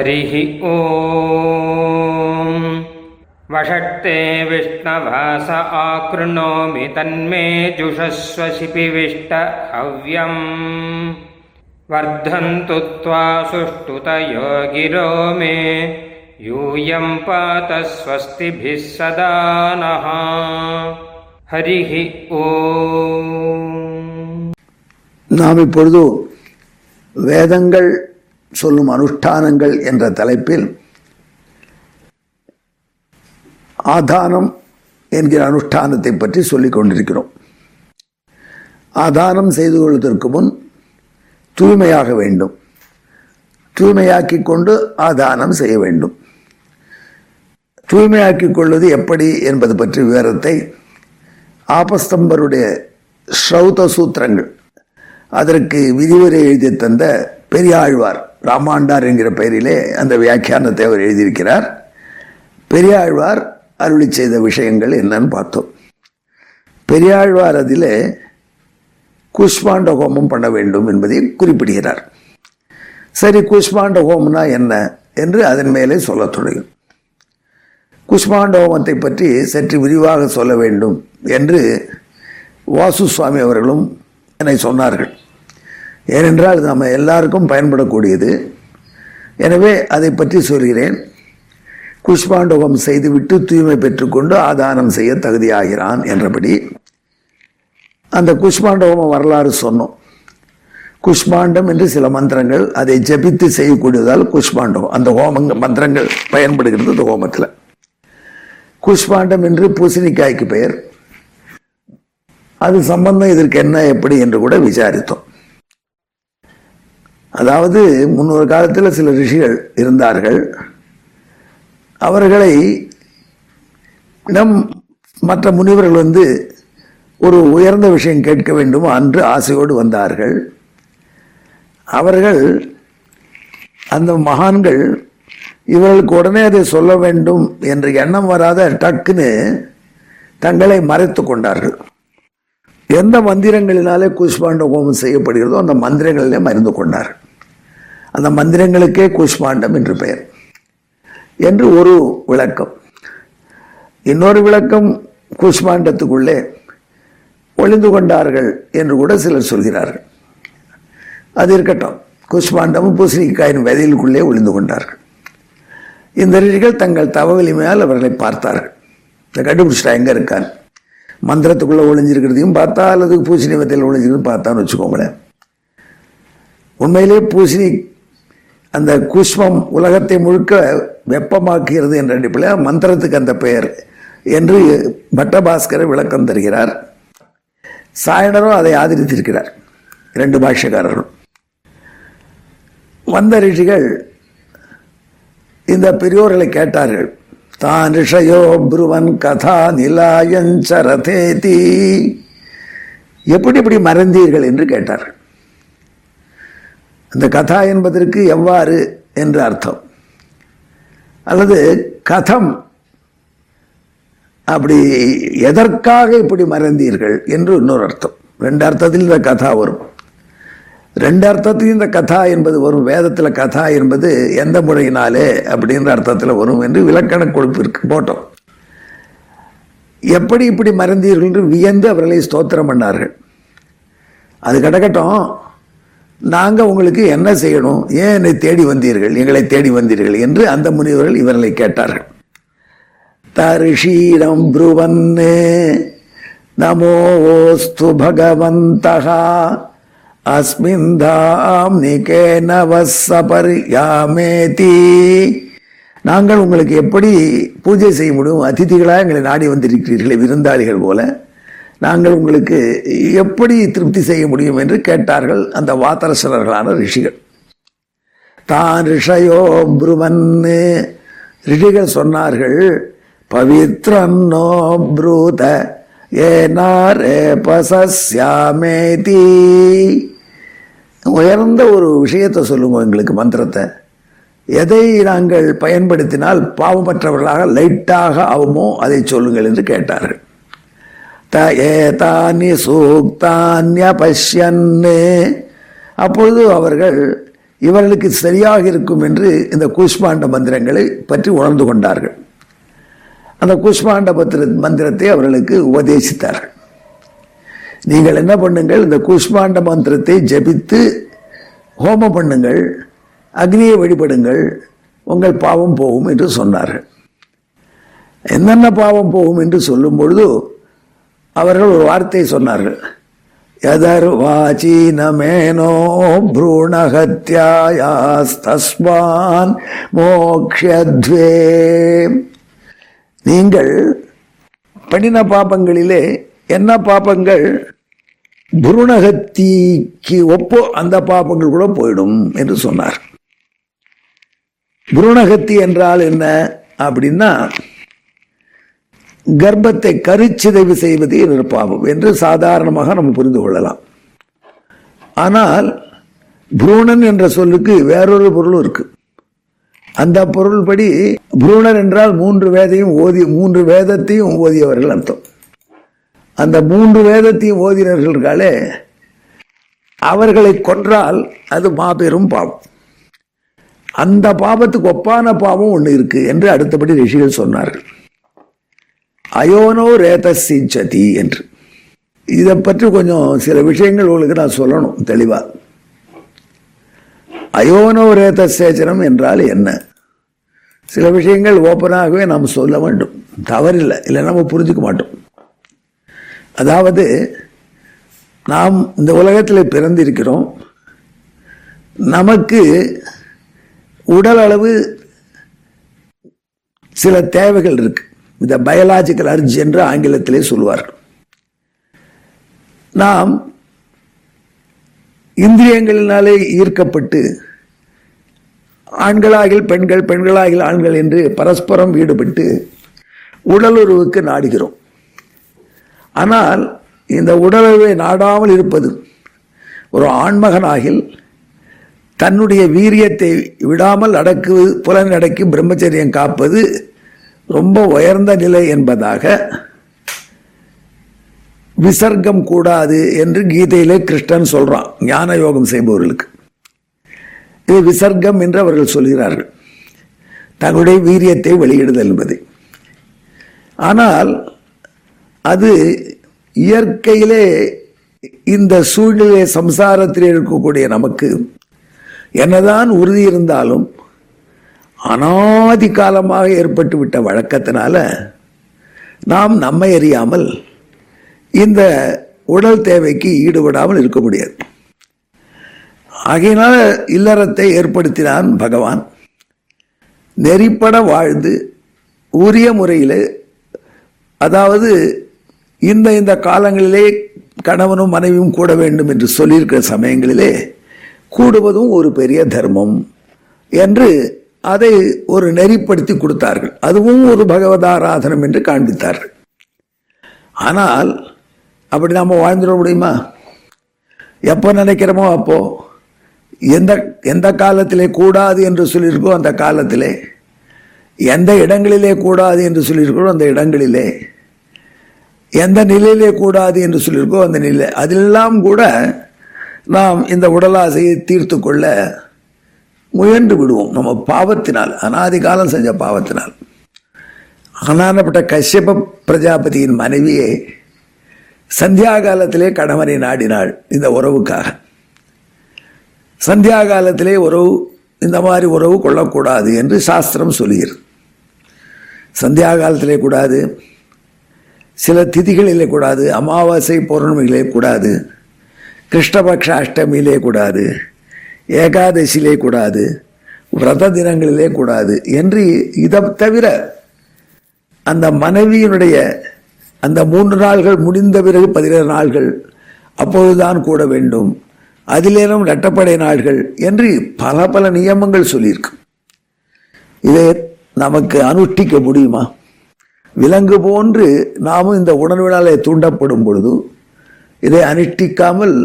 हरिः ॐ वषट्ते विष्णवास आकृणोमि तन्मे जुषस्व शिपिविष्ट हव्यम् वर्धन्तु त्वा सुष्ठुतयो गिरो मे यूयं पात स्वस्तिभिः सदा नः हरिः ॐ நாம் இப்பொழுது வேதங்கள் சொல்லும் அனுஷ்டானங்கள் என்ற தலைப்பில் ஆதானம் என்கிற அனுஷ்டானத்தை பற்றி சொல்லிக் கொண்டிருக்கிறோம். ஆதானம் செய்து கொள்வதற்கு முன் தூய்மையாக வேண்டும். தூய்மையாக்கிக் கொண்டு ஆதானம் செய்ய வேண்டும். தூய்மையாக்கிக் கொள்வது எப்படி என்பது பற்றி விவரத்தை ஆபஸ்தம்பருடைய ஸ்ரௌத சூத்திரங்கள் அதற்கு விதிவுரை எழுதி தந்த பெரியாழ்வார் ராமாண்டார் என்கிற பெயரிலே அந்த வியாக்கியானத்தை அவர் எழுதியிருக்கிறார். பெரியாழ்வார் அருளி செய்த விஷயங்கள் என்னன்னு பார்த்தோம். பெரியாழ்வார் அதில் குஷ்மாண்ட ஹோமம் பண்ண வேண்டும் என்பதை குறிப்பிடுகிறார். சரி குஷ்மாண்ட ஹோமம்னா என்ன என்று அதன் மேலே சொல்லத் தொடங்கும். குஷ்மாண்ட ஹோமத்தை பற்றி சற்று விரிவாக சொல்ல வேண்டும் என்று வாசு சுவாமி அவர்களும் என்னை சொன்னார்கள். ஏனென்றால் அது நம்ம எல்லாருக்கும் பயன்படக்கூடியது. எனவே அதை பற்றி சொல்கிறேன். குஷ்பாண்டவம் செய்துவிட்டு தூய்மை பெற்றுக்கொண்டு ஆதானம் செய்ய தகுதியாகிறான் என்றபடி. அந்த குஷ்மாண்டவம் வரலாறு சொன்னோம். குஷ்மாண்டம் என்று சில மந்திரங்கள் அதை ஜபித்து செய்யக்கூடியதால் குஷ்மாண்டம் அந்த ஹோமங்க மந்திரங்கள் பயன்படுகிறது அந்த ஹோமத்தில். குஷ்மாண்டம் என்று பூசணிக்காய்க்கு பெயர். அது சம்பந்தம் இதற்கு என்ன எப்படி என்று கூட விசாரித்தோம். அதாவது முன்னொரு காலத்தில் சில ரிஷிகள் இருந்தார்கள். அவர்களை நம் மற்ற முனிவர்கள் வந்து ஒரு உயர்ந்த விஷயம் கேட்க வேண்டும் அன்று ஆசையோடு வந்தார்கள். அவர்கள் அந்த மகான்கள் இவர்களுக்கு உடனே அதை சொல்ல வேண்டும் என்ற எண்ணம் வராத டக்குன்னு தங்களை மறைத்து கொண்டார்கள். எந்த மந்திரங்களினாலே குஷ்மாண்ட ஹோமம் செய்யப்படுகிறதோ அந்த மந்திரங்களிலே மருந்து கொண்டார். அந்த மந்திரங்களுக்கே கூஷ்மாண்டம் என்று பெயர். என்று ஒரு விளக்கம். இன்னொரு விளக்கம் கூஷ்மாண்டத்துக்குள்ளே ஒளிந்து கொண்டார்கள் என்று கூட சிலர் சொல்கிறார்கள். அது இருக்கட்டும். குஷ்மாண்டமும் பூசணிக்காயின் விதையிலுக்குள்ளே ஒளிந்து கொண்டார்கள். இந்த ரிஷிகள் தங்கள் தவ வலிமையால் அவர்களை பார்த்தார்கள். இந்த கண்டுபிடிச்சிட்டா எங்கே இருக்கான் மந்திரத்துக்குள்ளே ஒளிஞ்சிருக்கிறதையும் பார்த்தா அல்லது பூசணி வத்தையில் ஒளிஞ்சிருக்கிறது பார்த்தான்னு வச்சுக்கோங்களேன். உண்மையிலே பூசணி அந்த குஷ்மம் உலகத்தை முழுக்க வெப்பமாக்குகிறது என்ற அடிப்படையில் மந்திரத்துக்கு அந்த பெயர் என்று பட்டபாஸ்கர் விளக்கம் தருகிறார். சாயனரும் அதை ஆதரித்திருக்கிறார் இரண்டு பாஷ்யக்காரரும் வந்த ரிஷிகள் இந்த பெரியோர்களை கேட்டார்கள் தான் ரிஷயோ புருவன் கதா நிலாயஞ்சரதேதி எப்படி இப்படி மறந்தீர்கள் என்று கேட்டார் அந்த கதா என்பதற்கு எவ்வாறு என்று அர்த்தம். அல்லது கதம் அப்படி எதற்காக இப்படி மறந்தீர்கள் என்று இன்னொரு அர்த்தம். ரெண்டு அர்த்தத்தில் இந்த கதா வரும். ரெண்டு அர்த்தத்தையும் இந்த கதா என்பது வரும். வேதத்தில் கதா என்பது எந்த முறையினாலே அப்படின்ற அர்த்தத்தில் வரும் என்று விளக்கண கொடுப்பிற்கு போட்டோம். எப்படி இப்படி மறந்தீர்கள் என்று வியந்து அவர்களை ஸ்தோத்திரம் பண்ணார்கள். அது கிடக்கட்டும் நாங்கள் உங்களுக்கு என்ன செய்யணும்? ஏன் என்னை தேடி வந்தீர்கள்? எங்களை தேடி வந்தீர்கள் என்று அந்த முனிவர்கள் இவர்களை கேட்டார்கள். தரிஷீரம் புருவன்னு. நமோஸ்து பகவந்தகா. அஸ்மிந்தாம் நிகேன வசபரியாமேதி நாங்கள் உங்களுக்கு எப்படி பூஜை செய்ய முடியும்? அதிதிகளாக எங்களை நாடி வந்திருக்கிறீர்கள் விருந்தாளிகள் போல. நாங்கள் உங்களுக்கு எப்படி திருப்தி செய்ய முடியும் என்று கேட்டார்கள் அந்த வாத்தரசனர்களான ரிஷிகள். தான் ரிஷயோ புருவன்னு. ரிஷிகள் சொன்னார்கள் பவித்ரன்னோ புரூத. ஏனாரே பசஸ்யாமேதி. உயர்ந்த ஒரு விஷயத்தை சொல்லுங்க எங்களுக்கு மந்திரத்தை. எதை நாங்கள் பயன்படுத்தினால் பாவமற்றவர்களாக லைட்டாக ஆகுமோ அதை சொல்லுங்கள் என்று கேட்டார்கள். த ஏதானி சூக்தான்ய பஷ்யன்னு. அப்பொழுது அவர்கள் இவர்களுக்கு சரியாக இருக்கும் என்று இந்த கூஷ்மாண்ட மந்திரங்களை பற்றி உணர்ந்து கொண்டார்கள். அந்த கூஷ்மாண்ட பத்திர மந்திரத்தை அவர்களுக்கு உபதேசித்தார்கள். நீங்கள் என்ன பண்ணுங்கள் இந்த கூஷ்மாண்ட மந்திரத்தை ஜபித்து ஹோமம் பண்ணுங்கள் அக்னியை வழிபடுங்கள் உங்கள் பாவம் போகும் என்று சொன்னார்கள். என்னென்ன பாவம் போகும் என்று சொல்லும் பொழுது அவர்கள் ஒரு வார்த்தை சொன்னார்கள். யதர்வாச்சீனமேனோ பூணஹத்யாயாஸ்தஸ்மான் மோக்ஷத்வே நீங்கள் பண்ணின பாபங்களிலே என்ன பாபங்கள் புருணகத்திக்கு ஒப்போ அந்த பாபங்கள் கூட போயிடும் என்று சொன்னார். புருணகத்தி என்றால் என்ன அப்படின்னா கர்ப்பத்தை கருச்சிதைவு செய்வது என்ற பாவம் என்று சாதாரணமாக நம்ம புரிந்து கொள்ளலாம். ஆனால் புரூணன் என்ற சொல்லுக்கு வேறொரு பொருளும் இருக்கு. அந்த பொருள்படி புரூணர் என்றால் மூன்று வேதையும் ஓதி மூன்று வேதத்தையும் ஓதியவர்கள் அர்த்தம். அந்த மூன்று வேதத்தையும் ஓதினர்களாலே அவர்களை கொன்றால் அது மாபெரும் பாவம். அந்த பாவத்துக்கு ஒப்பான பாவம் ஒன்று இருக்கு என்று அடுத்தபடி ரிஷிகள் சொன்னார்கள். அயோனோ ரேதசிஞ்சதி என்று. இதை பற்றி கொஞ்சம் சில விஷயங்கள் உங்களுக்கு நான் சொல்லணும் தெளிவாக அயோனோ ரேத சேச்சனம் என்றால் என்ன? சில விஷயங்கள் ஓப்பனாகவே நாம் சொல்ல வேண்டும். தவறில்லை. இல்லை நம்ம புரிஞ்சுக்க மாட்டோம். அதாவது நாம் இந்த உலகத்தில் பிறந்திருக்கிறோம். நமக்கு உடல் அளவு சில தேவைகள் இருக்கு. இந்த பயாலாஜிக்கல் அர்ஜ் என்று ஆங்கிலத்திலே சொல்வார்கள். நாம் இந்திரியங்களினாலே ஈர்க்கப்பட்டு ஆண்களாகில் பெண்கள் பெண்களாகில் ஆண்கள் என்று பரஸ்பரம் ஈடுபட்டு உடலுறவுக்கு நாடுகிறோம். ஆனால் இந்த உடலுறவை நாடாமல் இருப்பது ஒரு ஆண்மகனாகில் தன்னுடைய வீரியத்தை விடாமல் அடக்கு புலன் அடக்கி பிரம்மச்சரியம் காப்பது ரொம்ப உயர்ந்த நிலை என்பதாக விசர்க்கம் கூடாது என்று கீதையிலே கிருஷ்ணன் சொல்றான் ஞான யோகம் செய்பவர்களுக்கு. இது விசர்க்கம் என்று அவர்கள் சொல்கிறார்கள். தங்களுடைய வீரியத்தை வெளியிடுதல் என்பது. ஆனால் அது இயற்கையிலே இந்த சூழ்நிலை சம்சாரத்தில் இருக்கக்கூடிய நமக்கு என்னதான் உறுதி இருந்தாலும் அனாதி காலமாக ஏற்பட்டுவிட்ட வழக்கத்தினால நாம் நம்மை அறியாமல் இந்த உடல் தேவைக்கு ஈடுபடாமல் இருக்க முடியாது. ஆகையினால் இல்லறத்தை ஏற்படுத்தினான் பகவான். நெறிப்பட வாழ்ந்து உரிய முறையில் அதாவது இந்த இந்த காலங்களிலே கணவனும் மனைவியும் கூட வேண்டும் என்று சொல்லியிருக்கிற சமயங்களிலே கூடுவதும் ஒரு பெரிய தர்மம் என்று அதை ஒரு நெறிப்படுத்தி கொடுத்தார்கள். அதுவும் ஒரு பகவதாராதனம் என்று காண்பித்தார்கள். ஆனால் அப்படி நாம் வாழ்ந்துட முடியுமா? எப்போ நினைக்கிறோமோ அப்போது எந்த எந்த காலத்திலே கூடாது என்று சொல்லியிருக்கோ அந்த காலத்திலே. எந்த இடங்களிலே கூடாது என்று சொல்லியிருக்கோ அந்த இடங்களிலே. எந்த நிலையிலே கூடாது என்று சொல்லியிருக்கோ அந்த நிலை. அதிலெல்லாம் கூட நாம் இந்த உடலாசையை தீர்த்து கொள்ள முயன்று விடுவோம். நம்ம பாவத்தினால் அனாதி காலம் செஞ்ச பாவத்தினால். அனானப்பட்ட கஷ்யப பிரஜாபதியின் மனைவியை சந்தியா காலத்திலே கணவனை நாடினாள் இந்த உறவுக்காக. சந்தியா காலத்திலே உறவு இந்த மாதிரி உறவு கொள்ளக்கூடாது என்று சாஸ்திரம் சொல்கிறது சந்தியா காலத்திலே கூடாது. சில திதிகளிலே கூடாது. அமாவாசை பௌர்ணமிகளே கூடாது. கிருஷ்ணபக்ஷ அஷ்டமியிலே கூடாது. ஏகாதசியிலே கூடாது. விரத தினங்களிலே கூடாது என்று இதை தவிர அந்த மனைவியினுடைய அந்த மூன்று நாள்கள் முடிந்த பிறகு பதினேழு நாள்கள் அப்போதுதான் கூட வேண்டும். அதிலேனும் இரட்டப்படை நாள்கள் என்று பல பல நியமங்கள் சொல்லியிருக்கு. இதை நமக்கு அனுஷ்டிக்க முடியுமா? விலங்கு போன்று நாமும் இந்த உணர்வினாலே தூண்டப்படும் பொழுது இதை அனுஷ்டிக்காமல்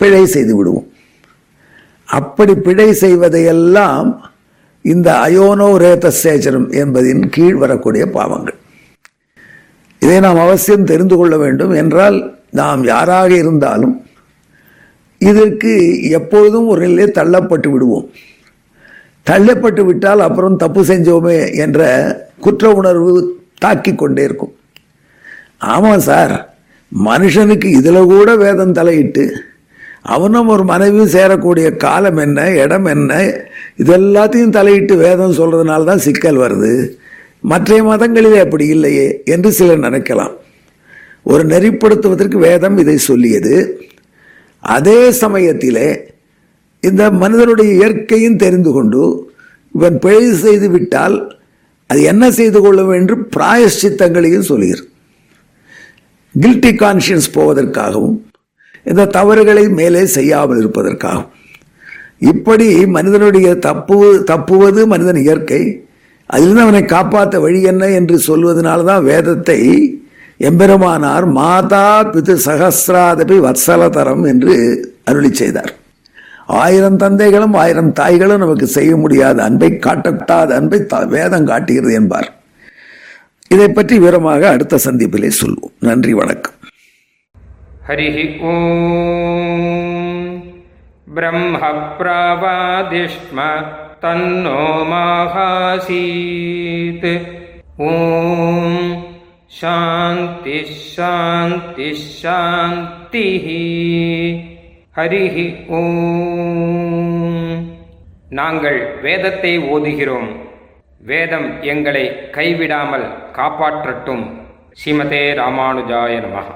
பிழை செய்து விடுவோம். அப்படி பிழை செய்வதையெல்லாம் இந்த அயோனோ ரேத சேச்சனம் என்பதின் கீழ் வரக்கூடிய பாவங்கள். இதை நாம் அவசியம் தெரிந்து கொள்ள வேண்டும் என்றால் நாம் யாராக இருந்தாலும் இதற்கு எப்பொழுதும் ஒரு நிலையை தள்ளப்பட்டு விடுவோம். தள்ளப்பட்டு விட்டால் அப்புறம் தப்பு செஞ்சோமே என்ற குற்ற உணர்வு தாக்கி கொண்டே இருக்கும். ஆமாம் சார் மனுஷனுக்கு இதில் கூட வேதம் தலையிட்டு அவனும் ஒரு மனைவியும் சேரக்கூடிய காலம் என்ன இடம் என்ன இதெல்லாத்தையும் தலையிட்டு வேதம் சொல்கிறதுனால தான் சிக்கல் வருது. மற்ற மதங்களிலே அப்படி இல்லையே என்று சிலர் நினைக்கலாம். ஒரு நெறிப்படுத்துவதற்கு வேதம் இதை சொல்லியது. அதே சமயத்திலே இந்த மனிதனுடைய இயற்கையும் தெரிந்து கொண்டு இவன் பிழை செய்து விட்டால் அது என்ன செய்து கொள்ளும் என்று பிராயஷ்சித்தங்களையும் சொல்கிறது கில்ட்டி கான்ஷியன்ஸ் போவதற்காகவும் இந்த தவறுகளை மேலே செய்யாமல் இருப்பதற்காகவும். இப்படி மனிதனுடைய தப்பு தப்புவது மனிதன் இயற்கை அதிலிருந்து அவனை காப்பாற்ற வழி என்ன என்று சொல்வதனால தான் வேதத்தை எம்பெருமானார் மாதா பிது சகசிராதபி வத்சலதரம் என்று அருளி செய்தார். ஆயிரம் தந்தைகளும் ஆயிரம் தாய்களும் நமக்கு செய்ய முடியாத அன்பை காட்டப்பட்டாத அன்பை வேதம் காட்டுகிறது என்பார். இதை பற்றி விவரமாக அடுத்த சந்திப்பிலே சொல்வோம். நன்றி வணக்கம். ஹரிஹி ஓம். பிரம்ம பிரவாதிஷ்ம तन्नो माहासीत् ॐ शान्तिः शान्तिः शान्तिः ஹரிஹ ஓம் நாங்கள் வேதத்தை ஓதுகிறோம் வேதம் எங்களை கைவிடாமல் காப்பாற்றட்டும் ஸ்ரீமதே ராமானுஜாய நமः